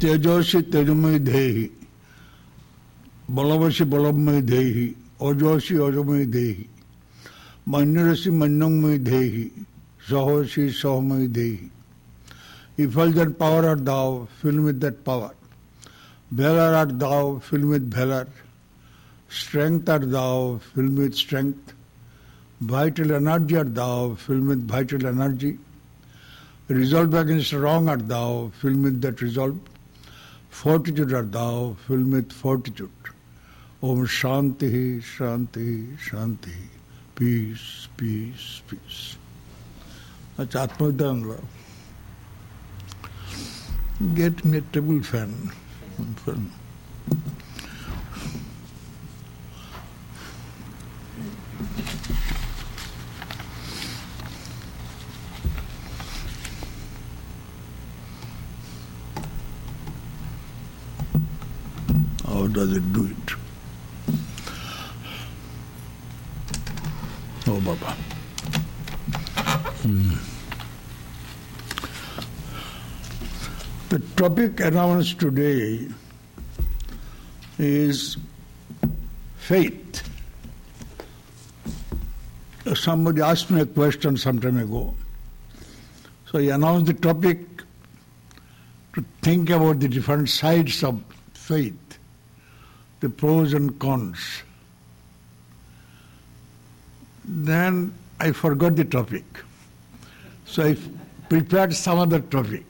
त्यजोशि तेजमय देहि बलवशि बलमय देहि ओजोशि ओजमय देहि मन्युरसि मन्नमय देहि सहोशि सहमय देहि ई full power are thou filled with that power valour are thou filled with valour strength are thou filled with strength vital energy at thou film with vital energy. Resolve against wrong at thou film with that resolve. Fortitude art thou, fill with fortitude. Om Shanti, Shanti, Shanti. Peace, peace, peace. That's Atmavidhanla. Get me a table fan. fan. How does it do it? Oh, Baba. Hmm. The topic announced today is faith. Somebody asked me a question some time ago. So I announced the topic to think about the different sides of faith, the pros and cons. Then I forgot the topic. So I prepared some other topic.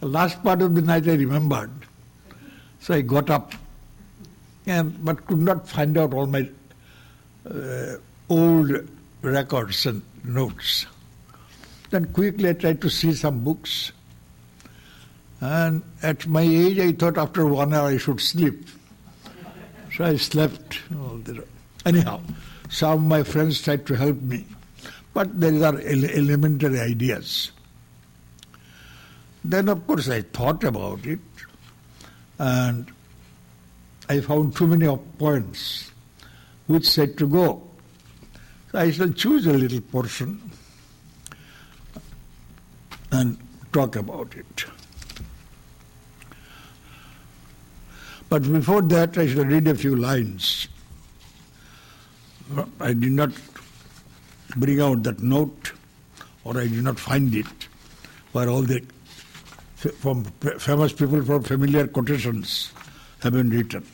The last part of the night I remembered. So I got up and but could not find out all my uh, old records and notes. Then quickly I tried to see some books. And at my age, I thought after one hour I should sleep. So I slept. Anyhow, some of my friends tried to help me. But there are elementary ideas. Then, of course, I thought about it and I found too many points which said to go. So I shall choose a little portion and talk about it. But before that, I shall read a few lines. I did not bring out that note, or I did not find it, where all the from famous people from familiar quotations have been written.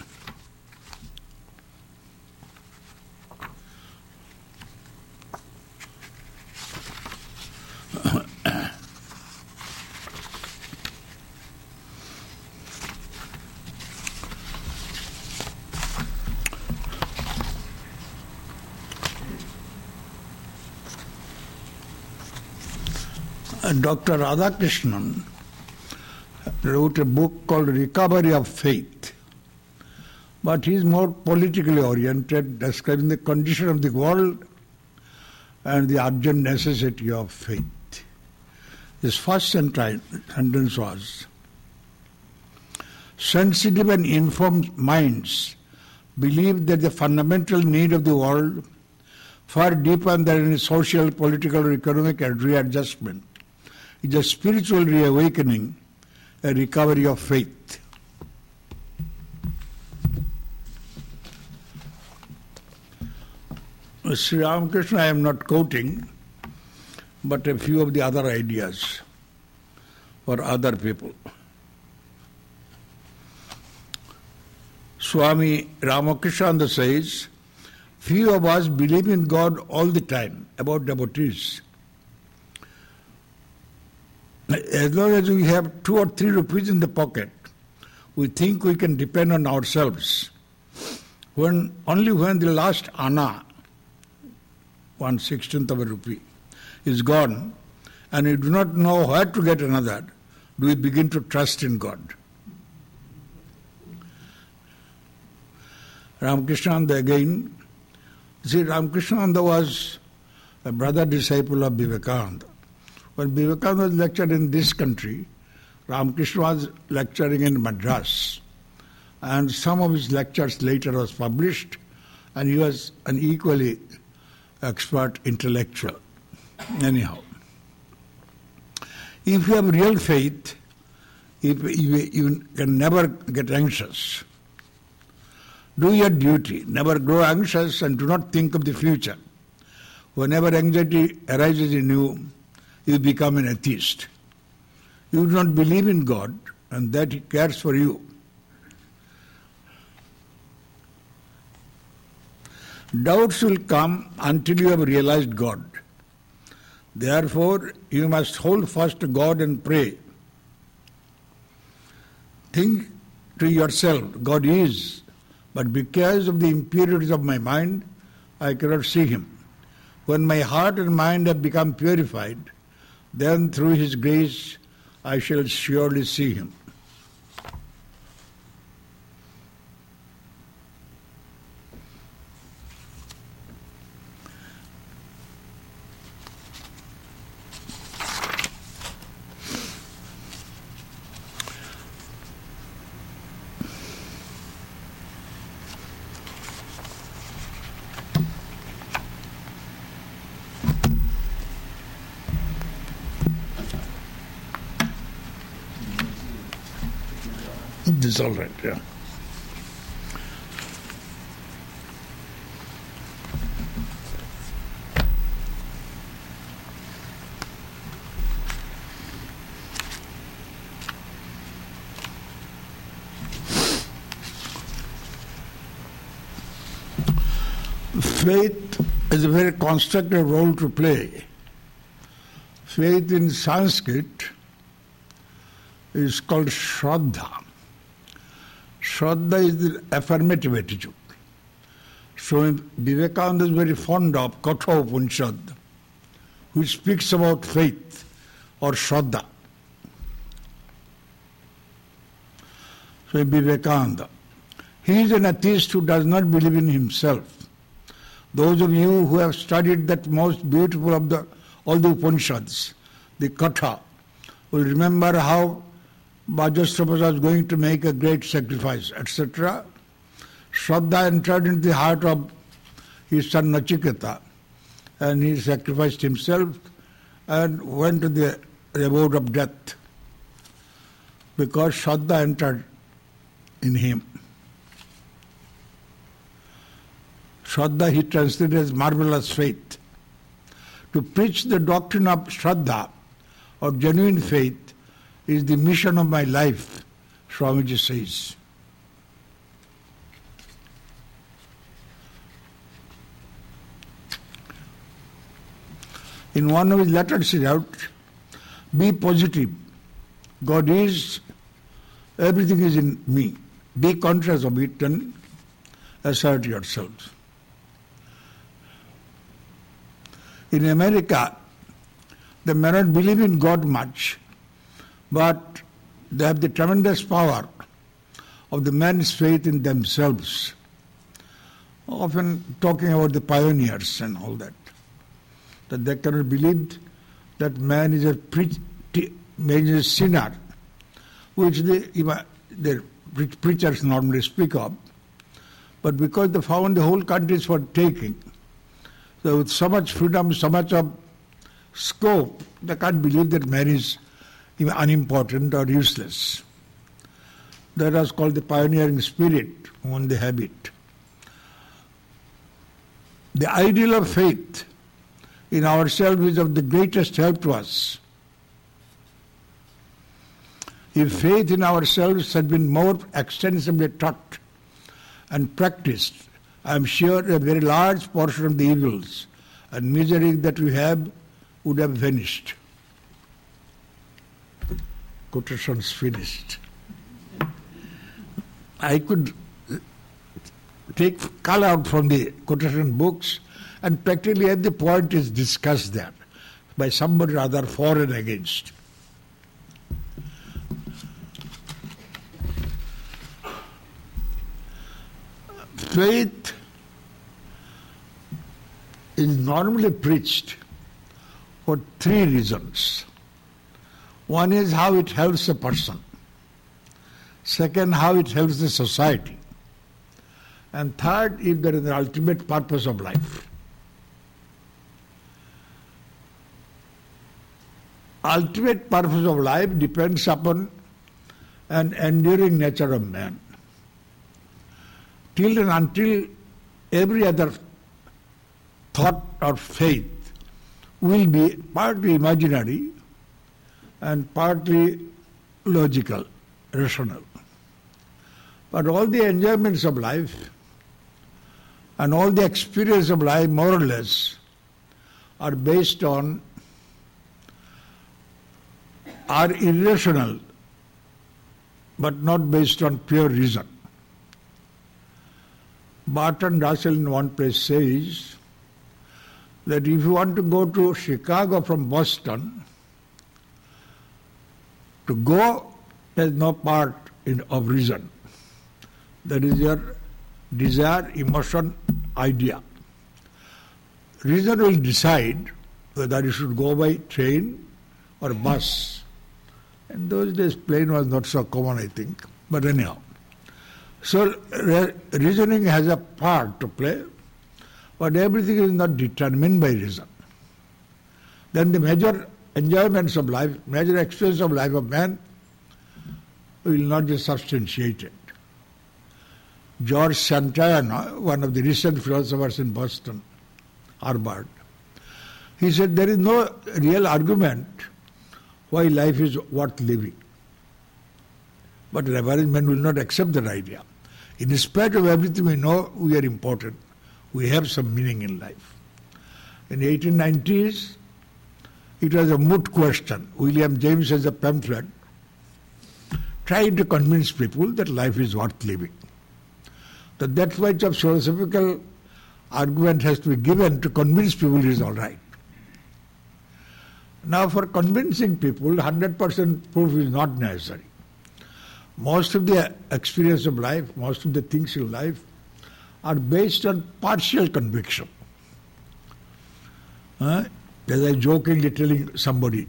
Dr. Radhakrishnan wrote a book called Recovery of Faith. But he is more politically oriented, describing the condition of the world and the urgent necessity of faith. His first sentence was Sensitive and informed minds believe that the fundamental need of the world, far deeper than any social, political, or economic readjustment, is a spiritual reawakening a recovery of faith. Sri Ramakrishna, I am not quoting, but a few of the other ideas for other people. Swami Ramakrishna says, few of us believe in God all the time about devotees. As long as we have two or three rupees in the pocket, we think we can depend on ourselves. When only when the last anna, one sixteenth of a rupee, is gone, and we do not know where to get another, do we begin to trust in God. Ramakrishna again, see, Ramakrishna was a brother disciple of Vivekananda. When Vivekananda lectured in this country, Ramakrishna was lecturing in Madras. And some of his lectures later was published, and he was an equally expert intellectual. Anyhow, if you have real faith, if you, you can never get anxious. Do your duty. Never grow anxious and do not think of the future. Whenever anxiety arises in you, you become an atheist. You do not believe in God and that He cares for you. Doubts will come until you have realized God. Therefore, you must hold fast to God and pray. Think to yourself, God is, but because of the impurities of my mind, I cannot see Him. When my heart and mind have become purified, then through His grace I shall surely see Him. Is all right, yeah. Faith is a very constructive role to play. Faith in Sanskrit is called Shraddha. Shraddha is the affirmative attitude. So Vivekananda is very fond of Katha Upanishad, which speaks about faith or Shraddha. So Vivekananda. He is an atheist who does not believe in himself. Those of you who have studied that most beautiful of the all the Upanishads, the Katha, will remember how Vajashravas was going to make a great sacrifice, etc. Shraddha entered into the heart of his son Nachiketa and he sacrificed himself and went to the abode of death because Shraddha entered in him. Shraddha he translated as marvelous faith. To preach the doctrine of Shraddha, or genuine faith, is the mission of my life, Swamiji says. In one of his letters he wrote, be positive. God is, everything is in me. Be conscious of it and assert yourselves. In America, they may not believe in God much, but they have the tremendous power of the man's faith in themselves. Often talking about the pioneers and all that. That they cannot believe that man is a, pre- is a sinner, which they, the preachers normally speak of. But because they found the whole country is for taking, so with so much freedom, so much of scope, they can't believe that man is unimportant or useless. That was called the pioneering spirit when the habit. The ideal of faith in ourselves is of the greatest help to us. If faith in ourselves had been more extensively taught and practiced, I am sure a very large portion of the evils and misery that we have would have vanished quotations finished. I could take call out from the quotation books and practically every point is discussed there by somebody or other for and against. Faith is normally preached for three reasons. One is how it helps a person. Second, how it helps the society. And third, if there is an ultimate purpose of life. Ultimate purpose of life depends upon an enduring nature of man. Till and until every other thought or faith will be partly imaginary and partly logical, rational. But all the enjoyments of life and all the experience of life, more or less, are based on, are irrational, but not based on pure reason. Bertrand Russell in one place says that if you want to go to Chicago from Boston, to go has no part in, of reason. That is your desire, emotion, idea. Reason will decide whether you should go by train or bus. In those days, plane was not so common, I think. But anyhow. So, re- reasoning has a part to play, but everything is not determined by reason. Then the major enjoyments of life, major experience of life of man will not be substantiated. George Santayana, one of the recent philosophers in Boston, Harvard, he said there is no real argument why life is worth living. But the average will not accept that idea. In spite of everything we know, we are important. We have some meaning in life. In the 1890s, it was a moot question. William James has a pamphlet trying to convince people that life is worth living. That that much of philosophical argument has to be given to convince people it is all right. Now, for convincing people, 100% proof is not necessary. Most of the experience of life, most of the things in life are based on partial conviction. Uh, as I jokingly telling somebody,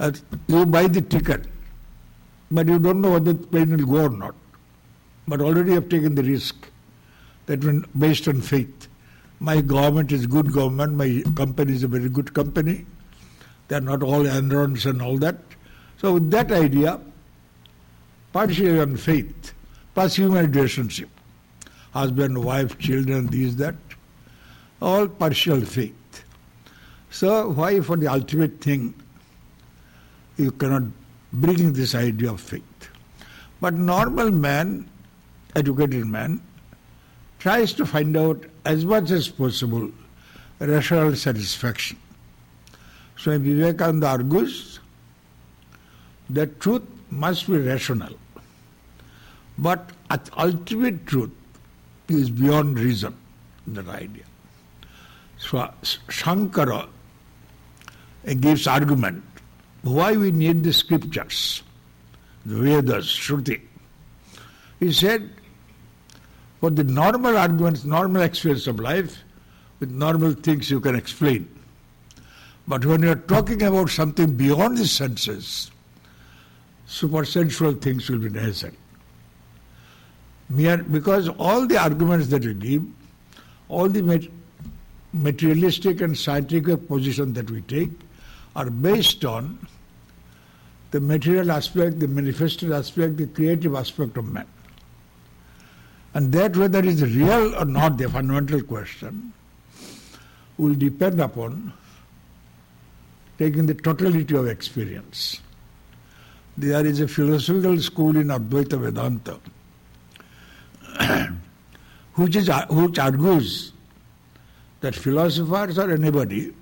uh, you buy the ticket, but you don't know whether the plane will go or not. But already you have taken the risk that when based on faith. My government is good government, my company is a very good company. They are not all Enrons and all that. So with that idea, partially on faith, plus human relationship, husband, wife, children, these, that, all partial faith. So why for the ultimate thing you cannot bring this idea of faith? But normal man, educated man, tries to find out as much as possible rational satisfaction. So Vivekananda argues that truth must be rational. But ultimate truth is beyond reason, that idea. So Shankara gives argument why we need the scriptures, the Vedas, Shruti. He said, for the normal arguments, normal experience of life, with normal things you can explain. But when you are talking about something beyond the senses, supersensual things will be necessary. Because all the arguments that you give, all the materialistic and scientific position that we take, are based on the material aspect, the manifested aspect, the creative aspect of man. And that whether it is real or not, the fundamental question, will depend upon taking the totality of experience. There is a philosophical school in Advaita Vedanta which, is, which argues that philosophers or anybody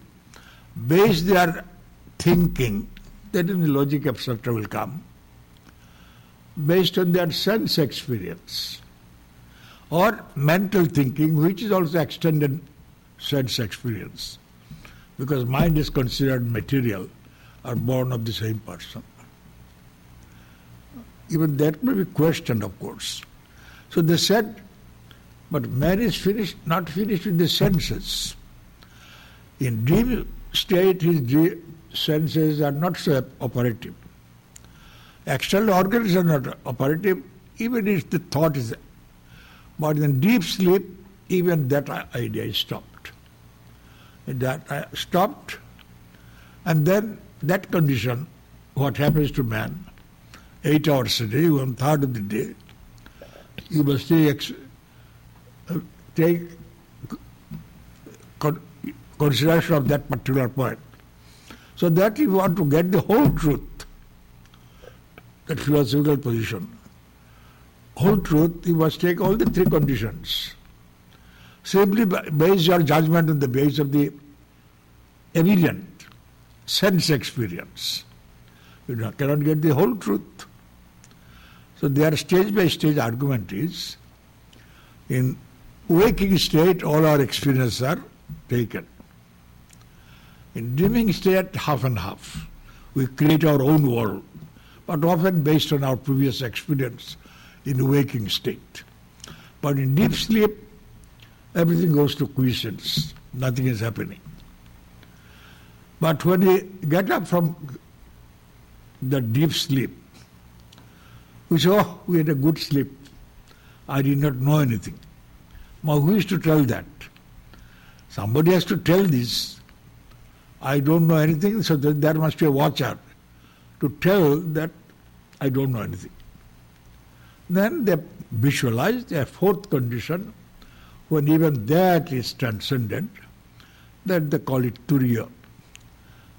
base their thinking, that in the logic etc. will come, based on their sense experience or mental thinking, which is also extended sense experience, because mind is considered material or born of the same person. Even that may be questioned, of course. So they said, but man is finished, not finished with the senses. In dream state, his senses are not so operative. External organs are not operative, even if the thought is. there. But in deep sleep, even that idea is stopped. That uh, stopped, and then that condition, what happens to man, eight hours a day, one third of the day, you must take, uh, take consideration of that particular point. So that you want to get the whole truth, that philosophical position. Whole truth, you must take all the three conditions. Simply base your judgment on the basis of the evident sense experience. You cannot get the whole truth. So their stage by stage argument is in waking state all our experiences are taken. In dreaming state half and half. We create our own world, but often based on our previous experience in waking state. But in deep sleep, everything goes to quiescence. Nothing is happening. But when we get up from the deep sleep, we say, oh, we had a good sleep. I did not know anything. Now, who is to tell that? Somebody has to tell this. I don't know anything, so there must be a watcher to tell that I don't know anything. Then they visualize a fourth condition, when even that is transcendent, that they call it turiya.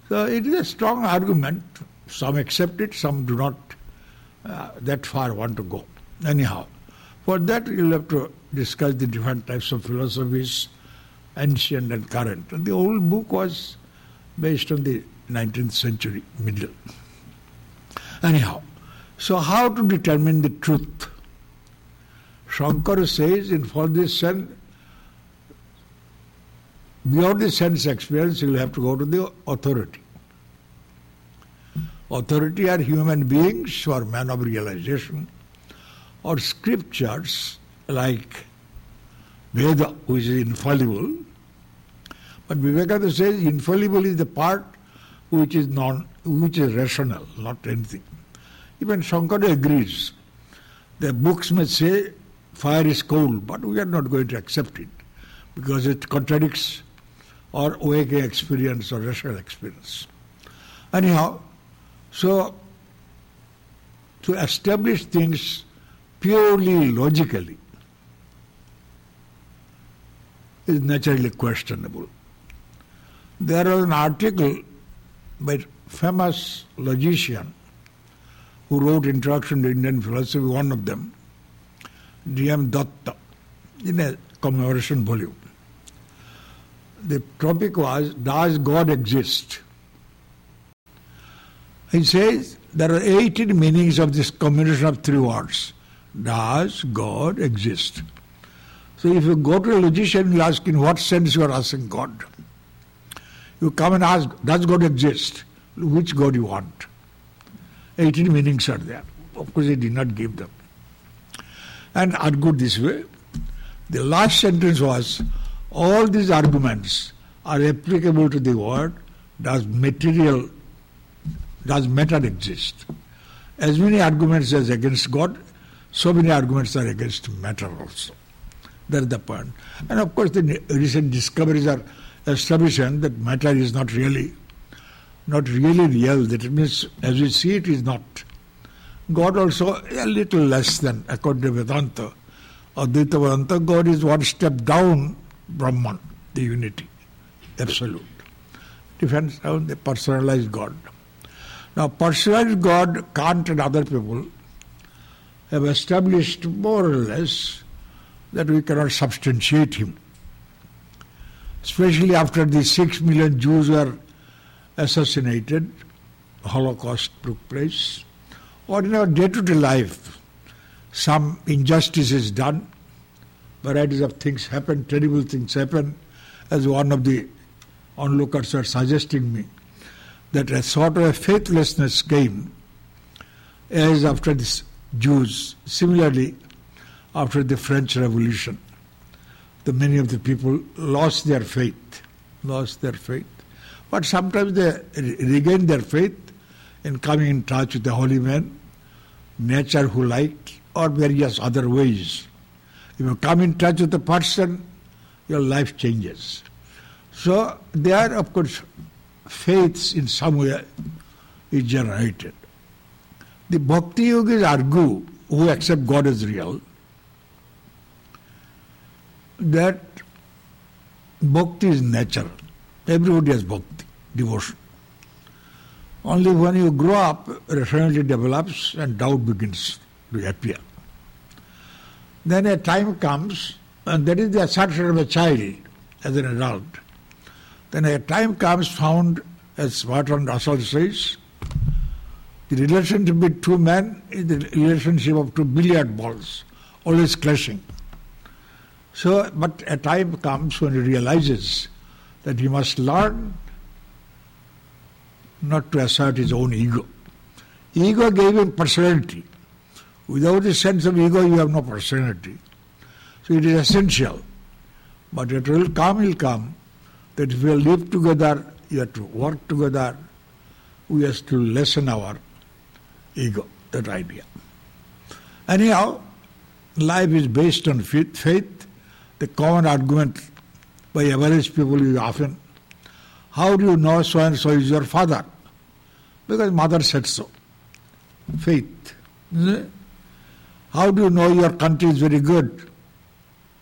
So it is a strong argument. Some accept it, some do not uh, that far want to go. Anyhow, for that you'll have to discuss the different types of philosophies, ancient and current. The old book was based on the 19th century middle. Anyhow, so how to determine the truth? Shankara says in for this sense, beyond the sense experience, you will have to go to the authority. Authority are human beings are men of realization, or scriptures like Veda, which is infallible. But Vivekananda says infallible is the part which is non, which is rational, not anything. Even Shankara agrees. The books may say fire is cold, but we are not going to accept it because it contradicts our awake experience or rational experience. Anyhow, so, to establish things purely logically is naturally questionable. There was an article by famous logician who wrote Introduction to Indian Philosophy, one of them, D.M. Datta, in a commemoration volume. The topic was Does God exist? He says there are 18 meanings of this combination of three words. Does God exist? So if you go to a logician, you ask in what sense you are asking God. You come and ask, does God exist? Which God you want? 18 meanings are there. Of course, he did not give them. And argued this way. The last sentence was, all these arguments are applicable to the word, does material does matter exist? As many arguments as against God, so many arguments are against matter also. That's the point. And of course, the recent discoveries are establishing that matter is not really, not really real. That means, as we see it, is not. God also a little less than, according to Vedanta. Advaita Vedanta, God is one step down Brahman, the unity, absolute. Depends on the personalized God. Now, personalized God, Kant and other people have established more or less that we cannot substantiate him. Especially after the six million Jews were assassinated, Holocaust took place, or in our day to day life, some injustice is done, varieties of things happen, terrible things happen, as one of the onlookers are suggesting me that a sort of a faithlessness came as after the Jews. Similarly, after the French Revolution, the many of the people lost their faith, lost their faith. But sometimes they regain their faith in coming in touch with the holy man, nature who like, or various other ways. If you come in touch with the person, your life changes. So there, are, of course, faiths in some way is generated. The Bhakti Yogis argue, who accept God as real, that bhakti is natural. Everybody has bhakti, devotion. Only when you grow up, rationality develops and doubt begins to appear. Then a time comes, and that is the assertion of a child as an adult. Then a time comes found, as Bertrand Russell says, the relationship between two men is the relationship of two billiard balls, always clashing. So, but a time comes when he realizes that he must learn not to assert his own ego. Ego gave him personality. Without a sense of ego, you have no personality. So it is essential. But it will come, it will come, that if we live together, you have to work together, we have to lessen our ego, that idea. Anyhow, life is based on faith. The common argument by average people is often, how do you know so and so is your father? Because mother said so. Faith. How do you know your country is very good?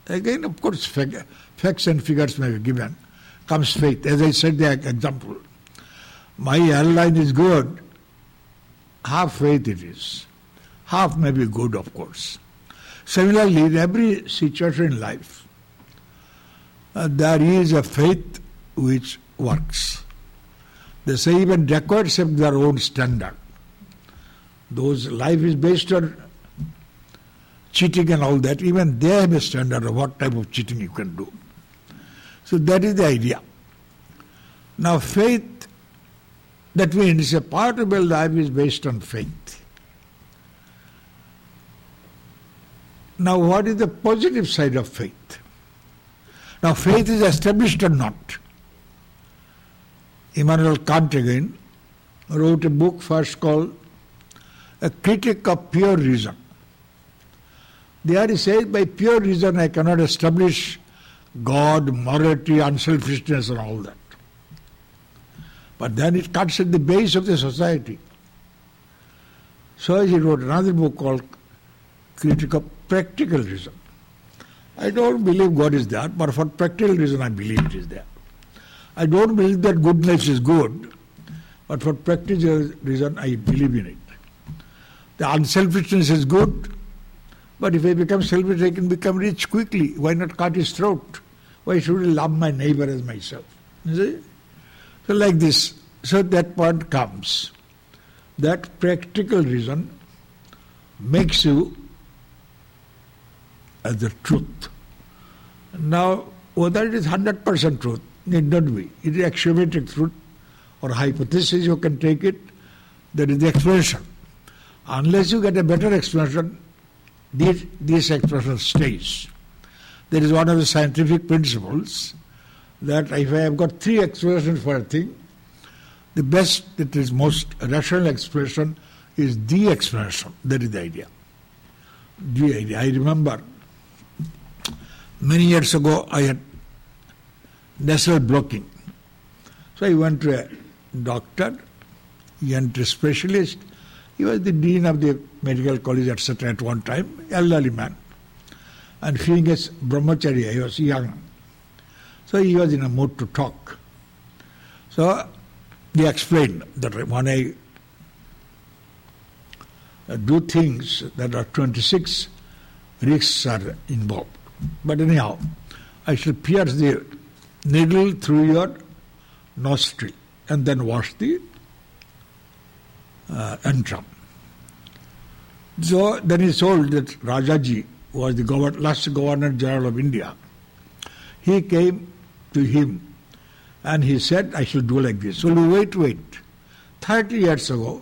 Again, of course, facts and figures may be given. Comes faith. As I said, the example. My airline is good. Half faith it is. Half may be good, of course. Similarly, in every situation in life, uh, there is a faith which works. They say even dacoits have their own standard. Those life is based on cheating and all that. Even they have a standard of what type of cheating you can do. So that is the idea. Now faith, that means a part of your life is based on faith. Now what is the positive side of faith? Now faith is established or not. Immanuel Kant again wrote a book first called A Critic of Pure Reason. There he says, by pure reason I cannot establish God, morality, unselfishness and all that. But then it cuts at the base of the society. So he wrote another book called Critic of Practical Reason. I don't believe God is there, but for practical reason I believe it is there. I don't believe that goodness is good, but for practical reason I believe in it. The unselfishness is good, but if I become selfish, I can become rich quickly. Why not cut his throat? Why should I love my neighbor as myself? See? So like this. So that point comes. That practical reason makes you as the truth. Now, whether it is 100% truth, need not be. It is axiomatic truth or hypothesis, you can take it. That is the explanation. Unless you get a better explanation, this, this expression stays. There is one of the scientific principles that if I have got three explanations for a thing, the best, that is most rational explanation is the explanation. That is the idea. The idea. I remember many years ago I had nasal blocking. So I went to a doctor, went to a specialist. He was the dean of the medical college, etc. at one time, elderly man. And feeling as brahmachari, he was young. So he was in a mood to talk. So he explained that when I do things that are 26, risks are involved. But anyhow, I shall pierce the needle through your nostril and then wash the uh, antrum. So then he told that Rajaji was the last governor general of India. He came to him and he said, I shall do like this. So wait, wait. 30 years ago,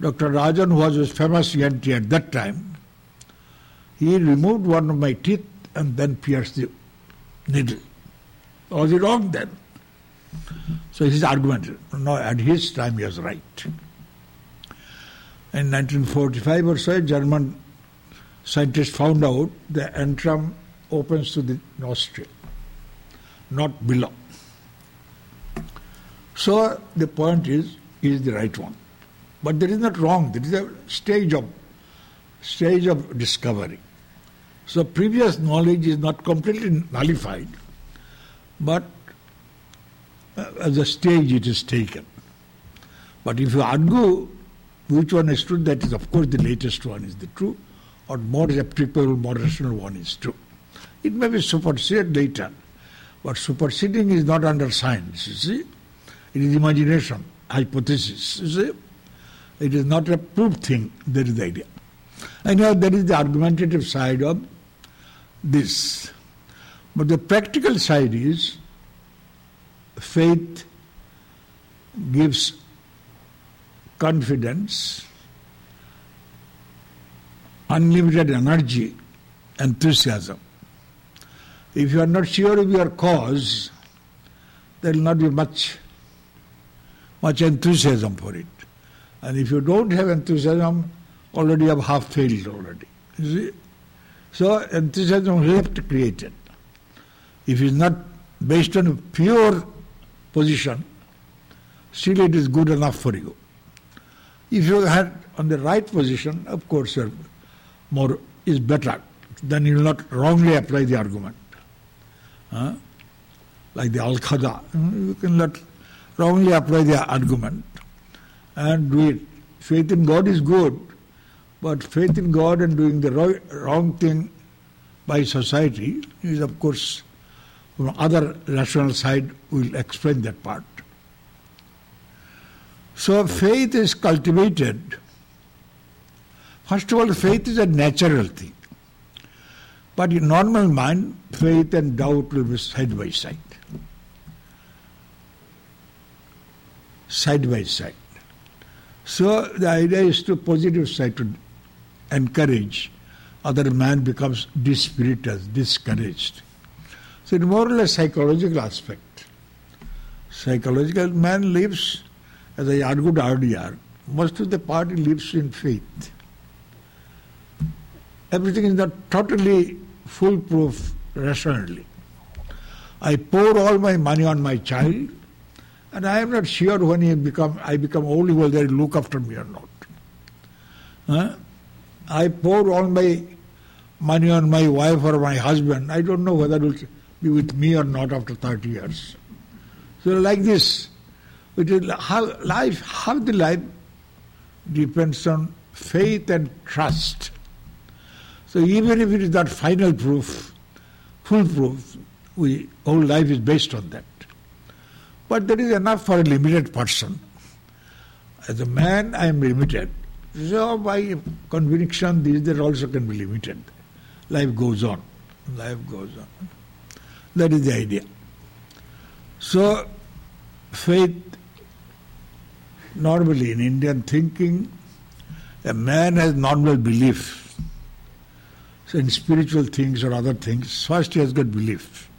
Dr. Rajan, who was a famous ENT at that time, he removed one of my teeth and then pierce the needle. Was he wrong then? So his argument, no, at his time he was right. In 1945 or so, a German scientist found out the antrum opens to the nostril, not below. So the point is, is the right one. But that is not wrong. That is a stage of stage of discovery. So previous knowledge is not completely nullified, but uh, as a stage it is taken. But if you argue which one is true, that is of course the latest one is the true, or more applicable, more rational one is true. It may be superseded later, but superseding is not under science, you see. It is imagination, hypothesis, you see. It is not a proved thing, that is the idea. And now that is the argumentative side of this. But the practical side is faith gives confidence, unlimited energy, enthusiasm. If you are not sure of your cause, there will not be much, much enthusiasm for it. And if you don't have enthusiasm, already you have half failed already. You see? So enthusiasm left created. If it is not based on a pure position, still it is good enough for you. If you had on the right position, of course, more is better. Then you will not wrongly apply the argument. Huh? Like the Al-Qaeda, you can not wrongly apply the argument and do it. Faith in God is good, but faith in God and doing the wrong thing by society is, of course, from other rational side, we'll explain that part. So faith is cultivated. First of all, faith is a natural thing. But in normal mind, faith and doubt will be side by side. Side by side. So the idea is to positive side to encourage. Other man becomes dispirited, discouraged. So it's more or less psychological aspect. Psychological man lives, as I argued earlier, most of the party lives in faith. Everything is not totally foolproof rationally. I pour all my money on my child, and I am not sure when he become I become old, will they look after me or not. Huh? I pour all my money on my wife or my husband. I don't know whether it will be with me or not after 30 years. So like this, it is how life, how the life depends on faith and trust. So even if it is not final proof, full proof, we whole life is based on that. But that is enough for a limited person. As a man, I am limited. So by conviction, these that also can be limited. Life goes on. Life goes on. That is the idea. So, faith, normally in Indian thinking, a man has normal belief. So in spiritual things or other things, first he has got belief.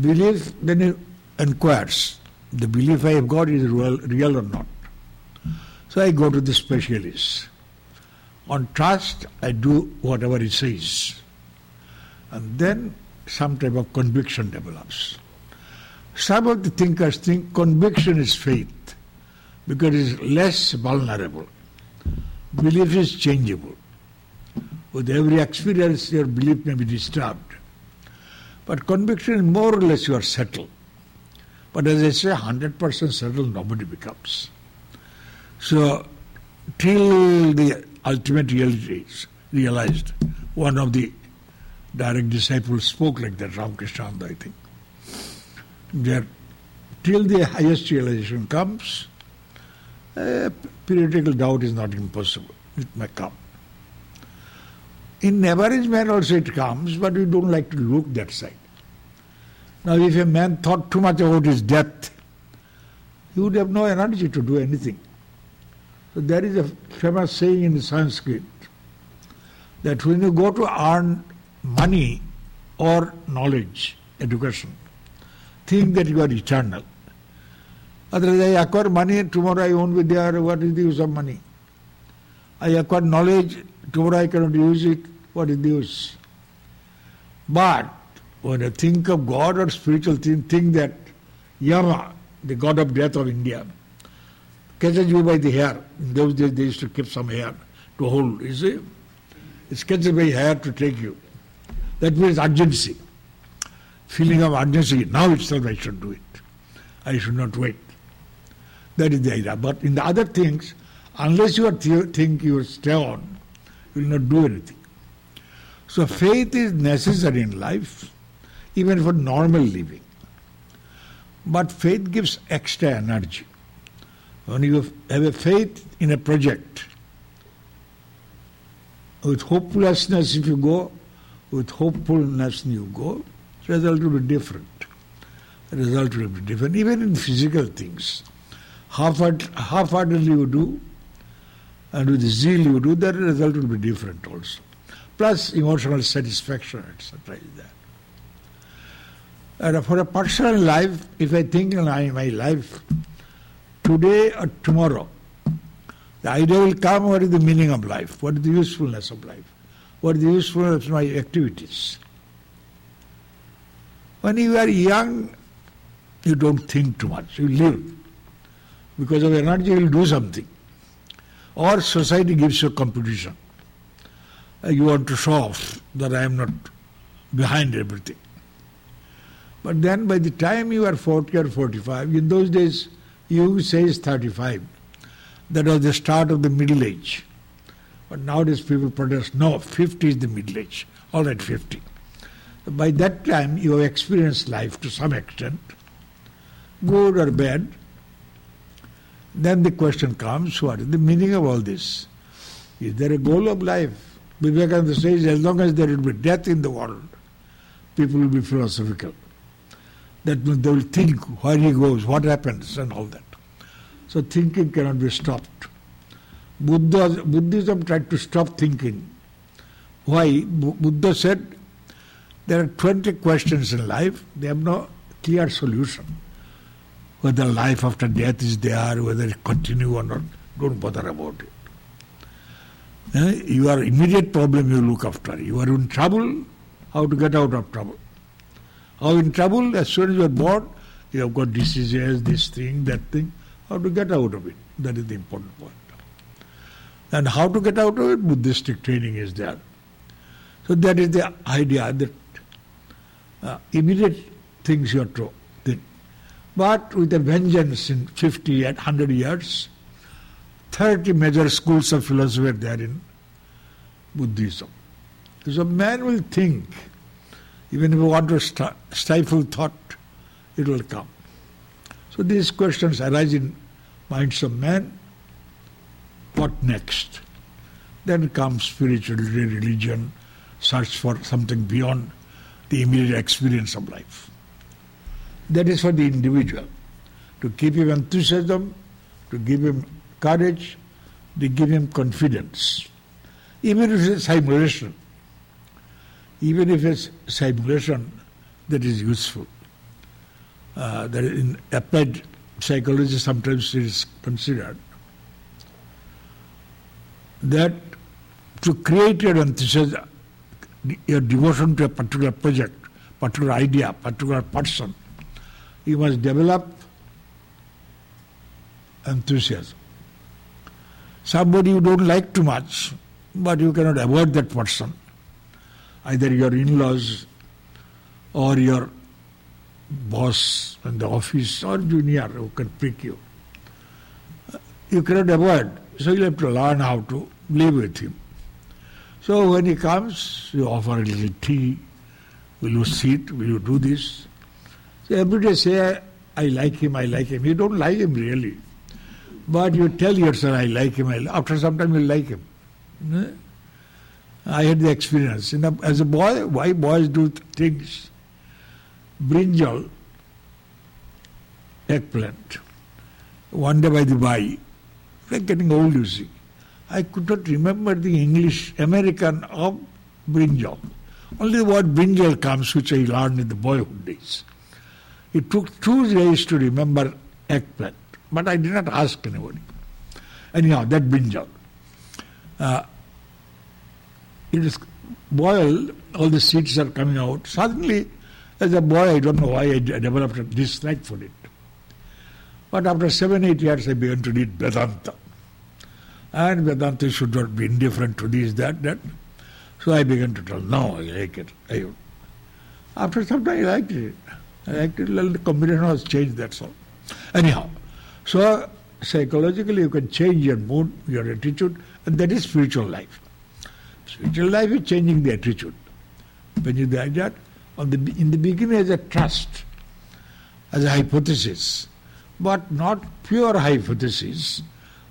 Belief, then he inquires, the belief I have got is real, real or not. So I go to the specialist. On trust, I do whatever he says. And then some type of conviction develops. Some of the thinkers think conviction is faith because it is less vulnerable. Belief is changeable. With every experience, your belief may be disturbed. But conviction is more or less you are settled. But as I say, 100% settled nobody becomes. So, till the ultimate reality is realized, one of the direct disciples spoke like that, Ramakrishna, I think. That till the highest realization comes, a periodical doubt is not impossible. It may come. In average man also it comes, but we don't like to look that side. Now if a man thought too much about his death, he would have no energy to do anything. So there is a famous saying in Sanskrit that when you go to earn money or knowledge, education, think that you are eternal. Otherwise, I acquire money, tomorrow I won't be there, what is the use of money? I acquire knowledge, tomorrow I cannot use it, what is the use? But when I think of God or spiritual thing, think that Yama, the god of death of India, catches you by the hair. In those days, they used to keep some hair to hold. You see, it catches by hair to take you. That means urgency, feeling of urgency. Now itself, I should do it. I should not wait. That is the idea. But in the other things, unless you think you stay on, you will not do anything. So faith is necessary in life, even for normal living. But faith gives extra energy. When you have a faith in a project, with hopelessness if you go, with hopefulness you go, result will be different. Result will be different. Even in physical things. Half-heartedly you do, and with zeal you do, the result will be different also. Plus emotional satisfaction, etc. there. And for a personal life, if I think in my life, today or tomorrow, the idea will come what is the meaning of life, what is the usefulness of life, what is the usefulness of my activities. When you are young, you don't think too much, you live. Because of energy, you will do something. Or society gives you competition. Uh, you want to show off that I am not behind everything. But then by the time you are 40 or 45, in those days, you say says 35. That was the start of the middle age. But nowadays people protest, no, 50 is the middle age. All right, 50. By that time, you have experienced life to some extent, good or bad. Then the question comes, what is the meaning of all this? Is there a goal of life? Vivekananda says, as long as there will be death in the world, people will be philosophical. That they will think where he goes, what happens, and all that. So thinking cannot be stopped. Buddha, Buddhism tried to stop thinking. Why? Buddha said there are 20 questions in life, they have no clear solution. Whether life after death is there, whether it continue or not, don't bother about it. Eh? Your immediate problem you look after. You are in trouble, how to get out of trouble. How in trouble, as soon as you are born, you have got diseases, this thing, that thing. How to get out of it? That is the important point. And how to get out of it? Buddhistic training is there. So that is the idea that uh, immediate things you are to think. But with a vengeance in 50 and 100 years, 30 major schools of philosophy are there in Buddhism. So man will think, even if you want to stifle thought, it will come. So these questions arise in minds of man. What next? Then comes spirituality, religion, search for something beyond the immediate experience of life. That is for the individual. To keep him enthusiasm, to give him courage, to give him confidence. Even if it's simulation, even if it's simulation that is useful uh, that in applied psychology sometimes it is considered that to create your enthusiasm, your devotion to a particular project, particular idea, particular person, you must develop enthusiasm. Somebody you don't like too much, but you cannot avoid that person. Either your in-laws or your boss in the office or junior who can pick you. You cannot avoid. So you have to learn how to live with him. So when he comes, you offer a little tea. Will you sit? Will you do this? So every day say, I like him, I like him. You don't like him really. But you tell yourself, I like him. I After some time, you like him. Hmm? I had the experience. As a boy, why boys do things brinjal, eggplant. One day by the by, like getting old, you see. I could not remember the English American of brinjal. Only the word brinjal comes, which I learned in the boyhood days. It took two days to remember eggplant, but I did not ask anybody. Anyhow, that brinjal. Uh, it is boiled, all the seeds are coming out. Suddenly, as a boy, I don't know why I developed a dislike for it. But after seven, eight years, I began to read Vedanta. And Vedanta should not be indifferent to this, that, that. So I began to tell, no, I like it. I, after some time, I liked it. I liked it. The combination was changed, that's all. Anyhow, so psychologically you can change your mood, your attitude, and that is spiritual life. Spiritual life is changing the attitude. When you do that, on the, in the beginning as a trust, as a hypothesis, but not pure hypothesis,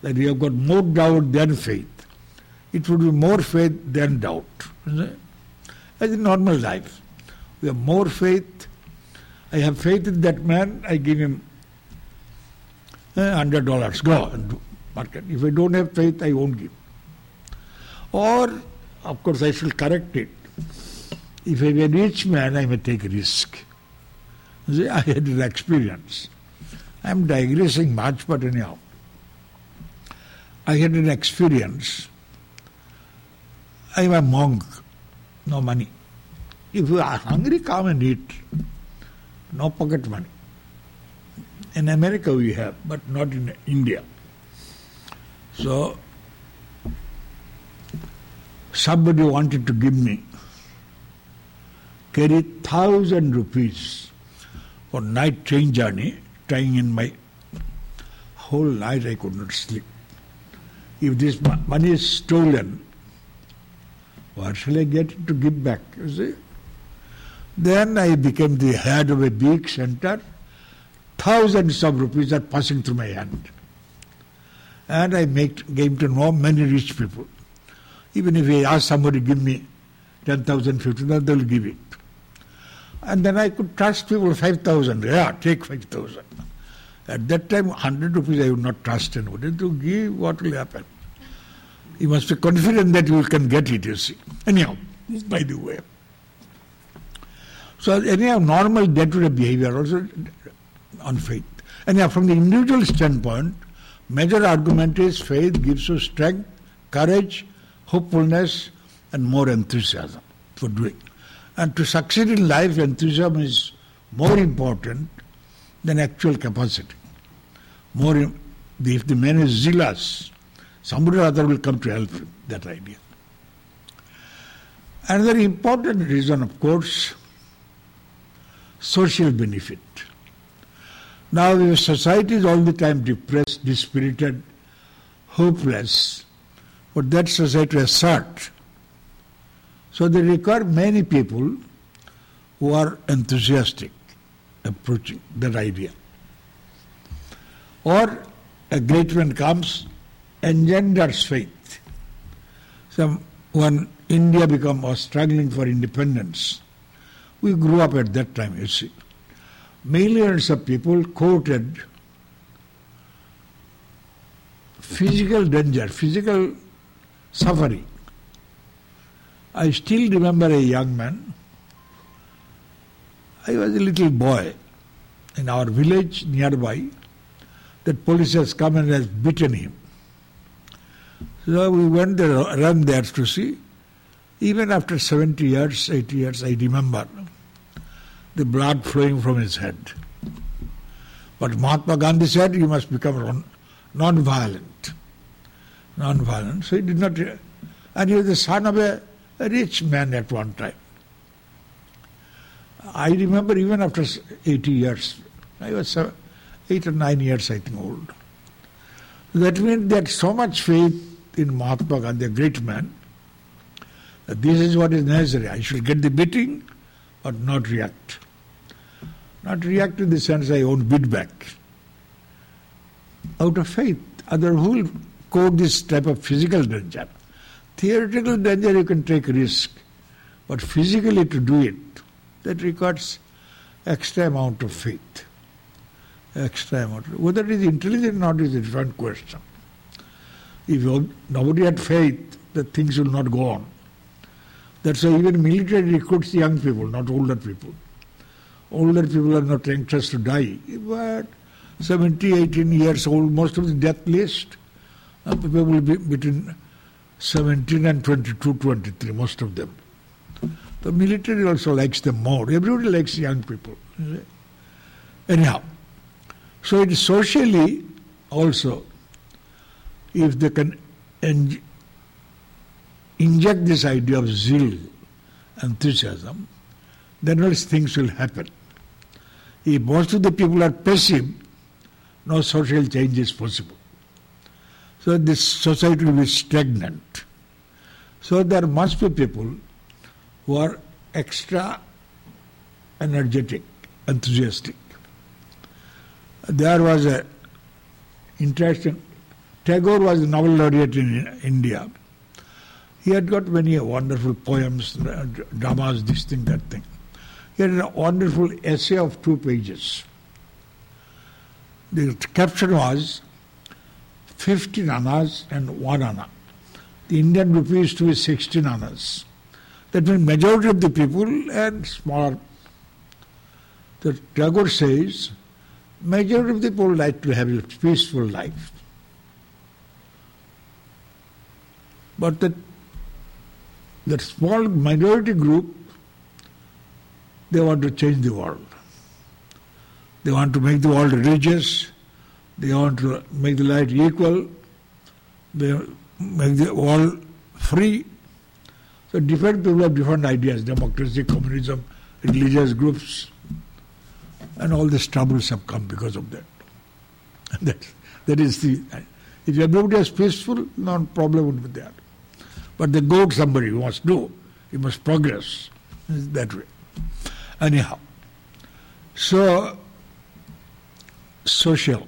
that we have got more doubt than faith. It would be more faith than doubt. As in normal life. We have more faith. I have faith in that man, I give him eh, hundred dollars. Go and market. If I don't have faith, I won't give. Or, of course, I shall correct it. If I am a rich man, I may take risk. See, I had an experience. I am digressing much, but anyhow. I had an experience. I am a monk, no money. If you are hungry, come and eat. No pocket money. In America we have, but not in India. So, somebody wanted to give me, carry thousand rupees for night train journey, trying in my whole night I could not sleep. If this money is stolen, what shall I get to give back? You see? Then I became the head of a big center Thousands of rupees are passing through my hand. And I make, came to know many rich people. Even if I ask somebody to give me 10,000, 15,000, they will give it. And then I could trust people 5,000. Yeah, take 5,000. At that time, 100 rupees I would not trust anybody. To give, what will happen? You must be confident that you can get it, you see. Anyhow, by the way. So anyhow, normal day-to-day behavior also on faith. Yeah, from the individual standpoint, major argument is faith gives you strength, courage, hopefulness, and more enthusiasm for doing. And to succeed in life, enthusiasm is more important than actual capacity. More, if the man is zealous, somebody or other will come to help him. That idea. Another important reason, of course, social benefit. Now the society is all the time depressed, dispirited, hopeless. But that society sought. So they require many people who are enthusiastic approaching that idea. Or a great man comes, engenders faith. Some when India became was struggling for independence, we grew up at that time, you see millions of people quoted physical danger, physical suffering. I still remember a young man. I was a little boy in our village nearby. That police has come and has beaten him. So we went there, ran there to see. Even after 70 years, 80 years, I remember the blood flowing from his head. But Mahatma Gandhi said you must become non-violent. Non-violent. So he did not, and he was the son of a, a rich man at one time. I remember even after 80 years, I was eight or nine years, I think, old. That means that so much faith in Mahatma Gandhi, a great man, that this is what is necessary. I should get the beating but not react. Not react in the sense I won't bid back. Out of faith. Other who will quote this type of physical danger. Theoretical danger you can take risk, but physically to do it, that requires extra amount of faith. Extra amount. Whether it is intelligent or not is a different question. If nobody had faith, the things will not go on. That's why even military recruits young people, not older people older people are not anxious to die. But 70, 18 years old, most of the death list, Uh, people will be between 17 and 22, 23, most of them. The military also likes them more. Everybody likes young people. Anyhow, So it is socially also, if they can en- inject this idea of zeal, enthusiasm, then all things will happen. If most of the people are passive, no social change is possible. So this society will be stagnant. So there must be people who are extra energetic, enthusiastic. There was a interesting, Tagore was a Nobel laureate in India. He had got many wonderful poems, uh, dramas, this thing, that thing. He had a wonderful essay of two pages. The caption was 15 annas and 1 anna. The Indian rupee used to be 16 annas. That means majority of the people and smaller. The Tagore says, majority of the people like to have a peaceful life. But that, that small minority group, they want to change the world. They want to make the world religious. They want to make the life equal. They make the world free. So different people have different ideas, democracy, communism, religious groups, and all these troubles have come because of that. that, that is the, if everybody is peaceful, no problem would be there. But the goat somebody must do, he must progress that way. Anyhow, so social.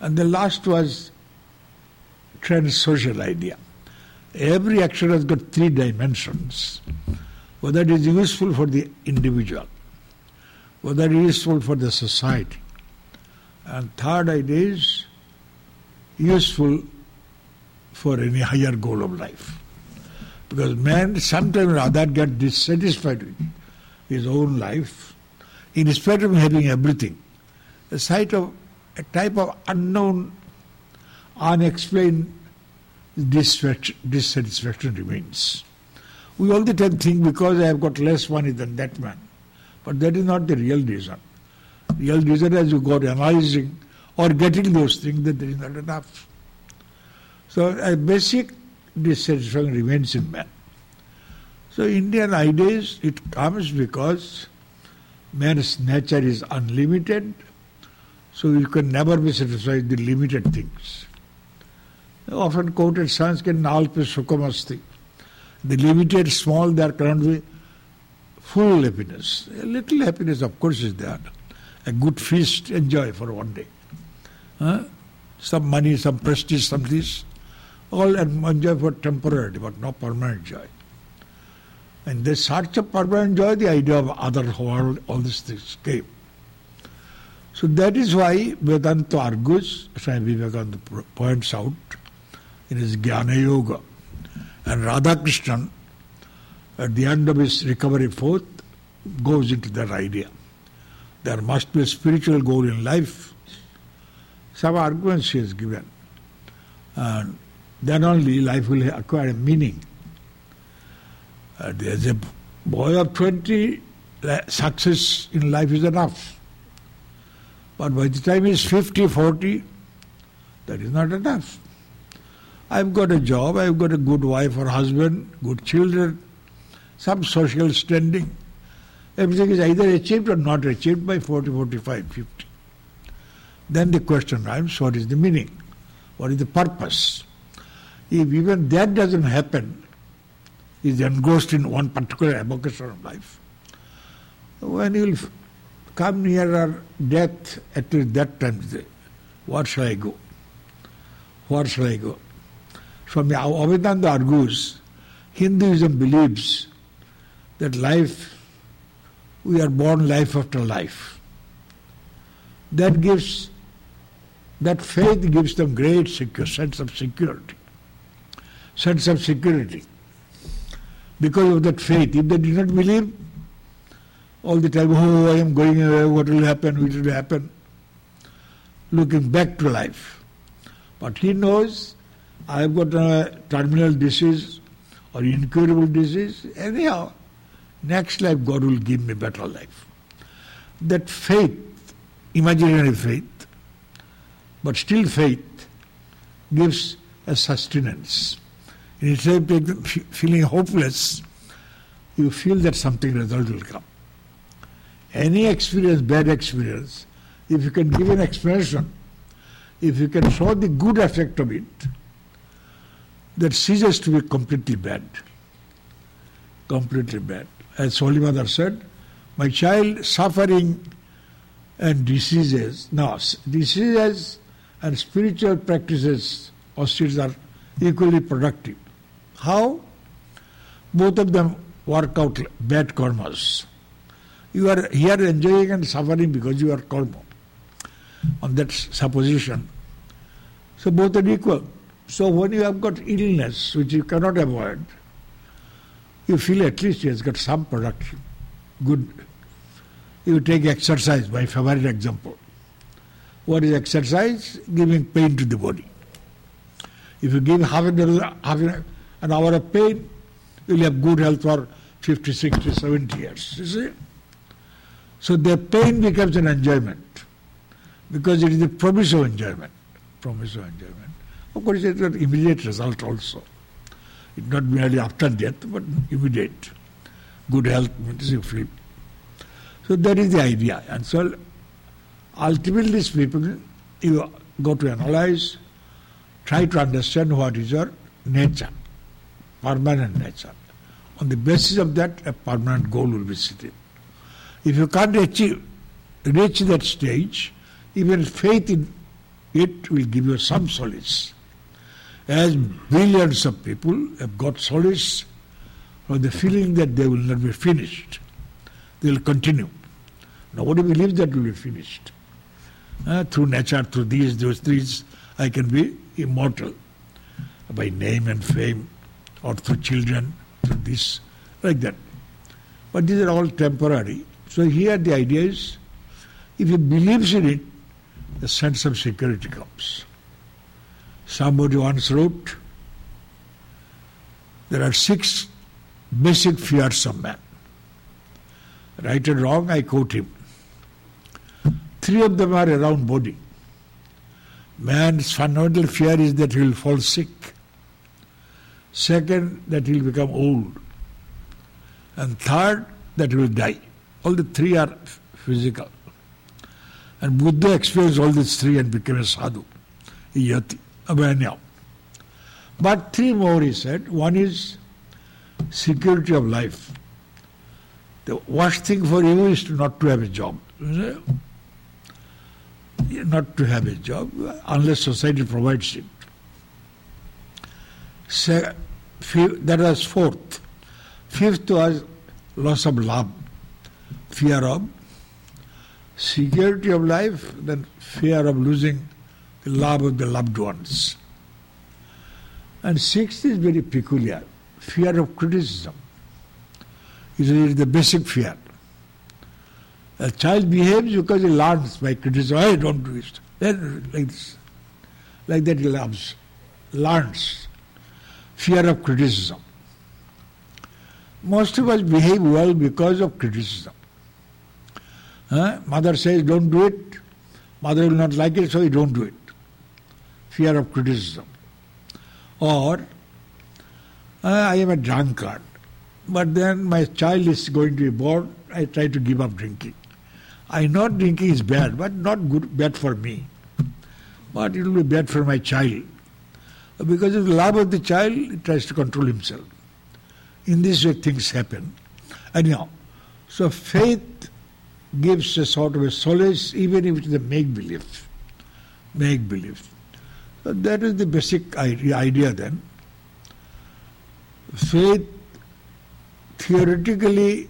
And the last was trans-social idea. Every action has got three dimensions. Whether it is useful for the individual, whether it is useful for the society, and third idea is useful for any higher goal of life. Because man sometimes or other gets dissatisfied with his own life, in spite of having everything. A sight of a type of unknown, unexplained dissatisfaction remains. We all the time think because I have got less money than that man. But that is not the real reason. Real reason is you got analyzing or getting those things that there is not enough. So a basic dissatisfaction remains in man. So Indian ideas, it comes because man's nature is unlimited, so you can never be satisfied with the limited things often quoted Sanskrit Nalpa Sukhamasti. The limited, small, there cannot be full happiness. A little happiness, of course, is there. A good feast, enjoy for one day. Huh? Some money, some prestige, some this. All enjoy for temporary, but not permanent joy. And the search of permanent joy, the idea of other world, all these things came. So that is why Vedanta argues, Swami Vivekananda points out, in his Jnana Yoga. And Radhakrishnan, at the end of his recovery forth, goes into that idea. There must be a spiritual goal in life. Some arguments he has given. And then only life will acquire a meaning. Uh, there's a boy of 20, success in life is enough. But by the time he's 50, 40, that is not enough. I've got a job, I've got a good wife or husband, good children, some social standing. Everything is either achieved or not achieved by 40, 45, 50. Then the question comes, what is the meaning? What is the purpose? If even that doesn't happen, is engrossed in one particular avocation of life, when you'll come nearer death, at that time, where shall I go? Where shall I go? Swami Avedanta argues, Hinduism believes that life, we are born life after life. That gives, that faith gives them great secure, sense of security. Sense of security. Because of that faith. If they did not believe, all the time, oh, I am going away, what will happen, what will happen? Looking back to life. But he knows I've got a terminal disease or incurable disease, anyhow, next life God will give me better life. That faith imaginary faith, but still faith gives a sustenance. Instead of feeling hopeless, you feel that something result will come. Any experience, bad experience, if you can give an explanation, if you can show the good effect of it, that ceases to be completely bad. Completely bad. As Holy Mother said, my child suffering and diseases, no, diseases and spiritual practices, austerities are equally productive. How? Both of them work out bad karmas. You are here enjoying and suffering because you are karma. On that supposition. So both are equal. So when you have got illness which you cannot avoid, you feel at least you has got some production. Good. You take exercise, my favorite example. What is exercise? Giving pain to the body. If you give half an hour, half an hour of pain, you will have good health for 50, 60, 70 years. You see? So their pain becomes an enjoyment because it is a promise of enjoyment. Promise of enjoyment. Of course, it is an immediate result also. It not merely after death, but immediate. Good health means you feel. So that is the idea. And so ultimately people, you go to analyze, try to understand what is your nature, permanent nature. On the basis of that, a permanent goal will be set. If you can't achieve, reach that stage, even faith in it will give you some solace as billions of people have got solace from the feeling that they will not be finished. They will continue. Nobody believes that will be finished. Uh, through nature, through these, those things, I can be immortal by name and fame, or through children, through this, like that. But these are all temporary. So here the idea is, if he believes in it, the sense of security comes. Somebody once wrote, there are six basic fears of man. Right or wrong, I quote him. Three of them are around body. Man's fundamental fear is that he will fall sick. Second, that he will become old. And third, that he will die. All the three are physical. And Buddha experienced all these three and became a sadhu, yati. But three more, he said. One is security of life. The worst thing for you is not to have a job. Not to have a job unless society provides it. So, that was fourth. Fifth was loss of love, fear of security of life, then fear of losing the love of the loved ones. And sixth is very peculiar fear of criticism. It is the basic fear. A child behaves because he learns by criticism. I don't do it. Then, like this. Like that he loves, learns. Fear of criticism. Most of us behave well because of criticism. Mother says, don't do it. Mother will not like it, so you don't do it fear of criticism. Or, uh, I am a drunkard, but then my child is going to be born, I try to give up drinking. I know drinking is bad, but not good, bad for me. But it will be bad for my child. Because of the love of the child, he tries to control himself. In this way, things happen. Anyhow, so faith gives a sort of a solace, even if it is a make believe. Make believe. So that is the basic idea then. Faith theoretically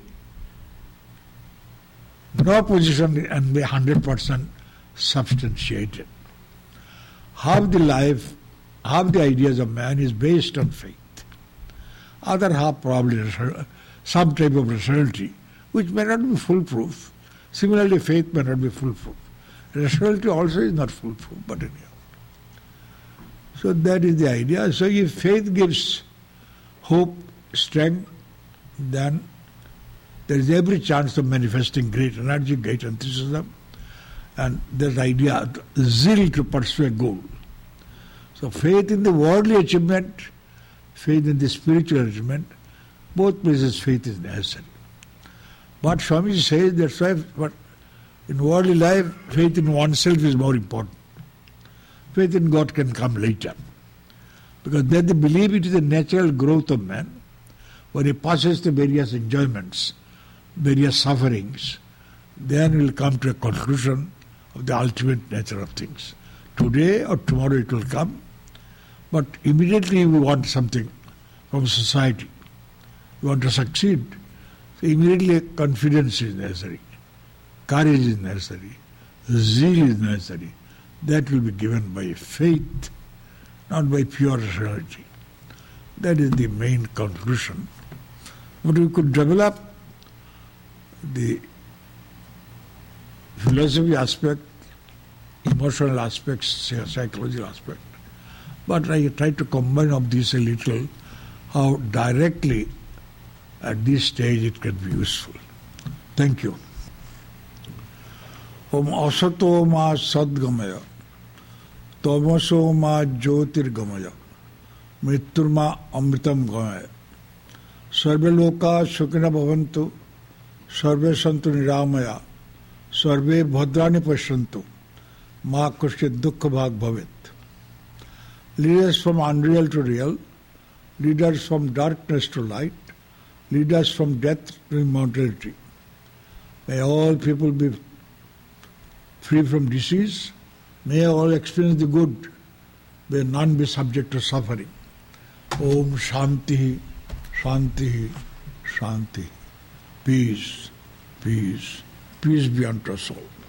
no position and be 100% substantiated. Half the life, half the ideas of man is based on faith. Other half probably some type of rationality, which may not be foolproof. Similarly, faith may not be foolproof. Rationality also is not foolproof, but anyhow. So that is the idea. So if faith gives hope, strength, then there is every chance of manifesting great energy, great enthusiasm, and that idea, zeal to pursue a goal. So faith in the worldly achievement, faith in the spiritual achievement, both places faith is necessary. But Swami says that's why but in worldly life, faith in oneself is more important. Faith in God can come later. Because then they believe it is the natural growth of man. When he passes the various enjoyments, various sufferings, then will come to a conclusion of the ultimate nature of things. Today or tomorrow it will come, but immediately we want something from society. We want to succeed. So immediately confidence is necessary, courage is necessary, zeal is necessary. That will be given by faith, not by pure rationality. That is the main conclusion. But we could develop the philosophy aspect, emotional aspects, psychological aspect. But I try to combine of this a little, how directly at this stage it can be useful. Thank you. Om asato ma sadgamaya, ma amritam gamaya, sarve loka bhavantu, sarve santu niramaya, sarve bhadrani ma dukkha bhag. Leaders from unreal to real, leaders from darkness to light, lead us from death to immortality. May all people be free from disease. May all experience the good. May none be subject to suffering. Om Shanti, Shanti, Shanti. Peace, peace, peace be unto us all.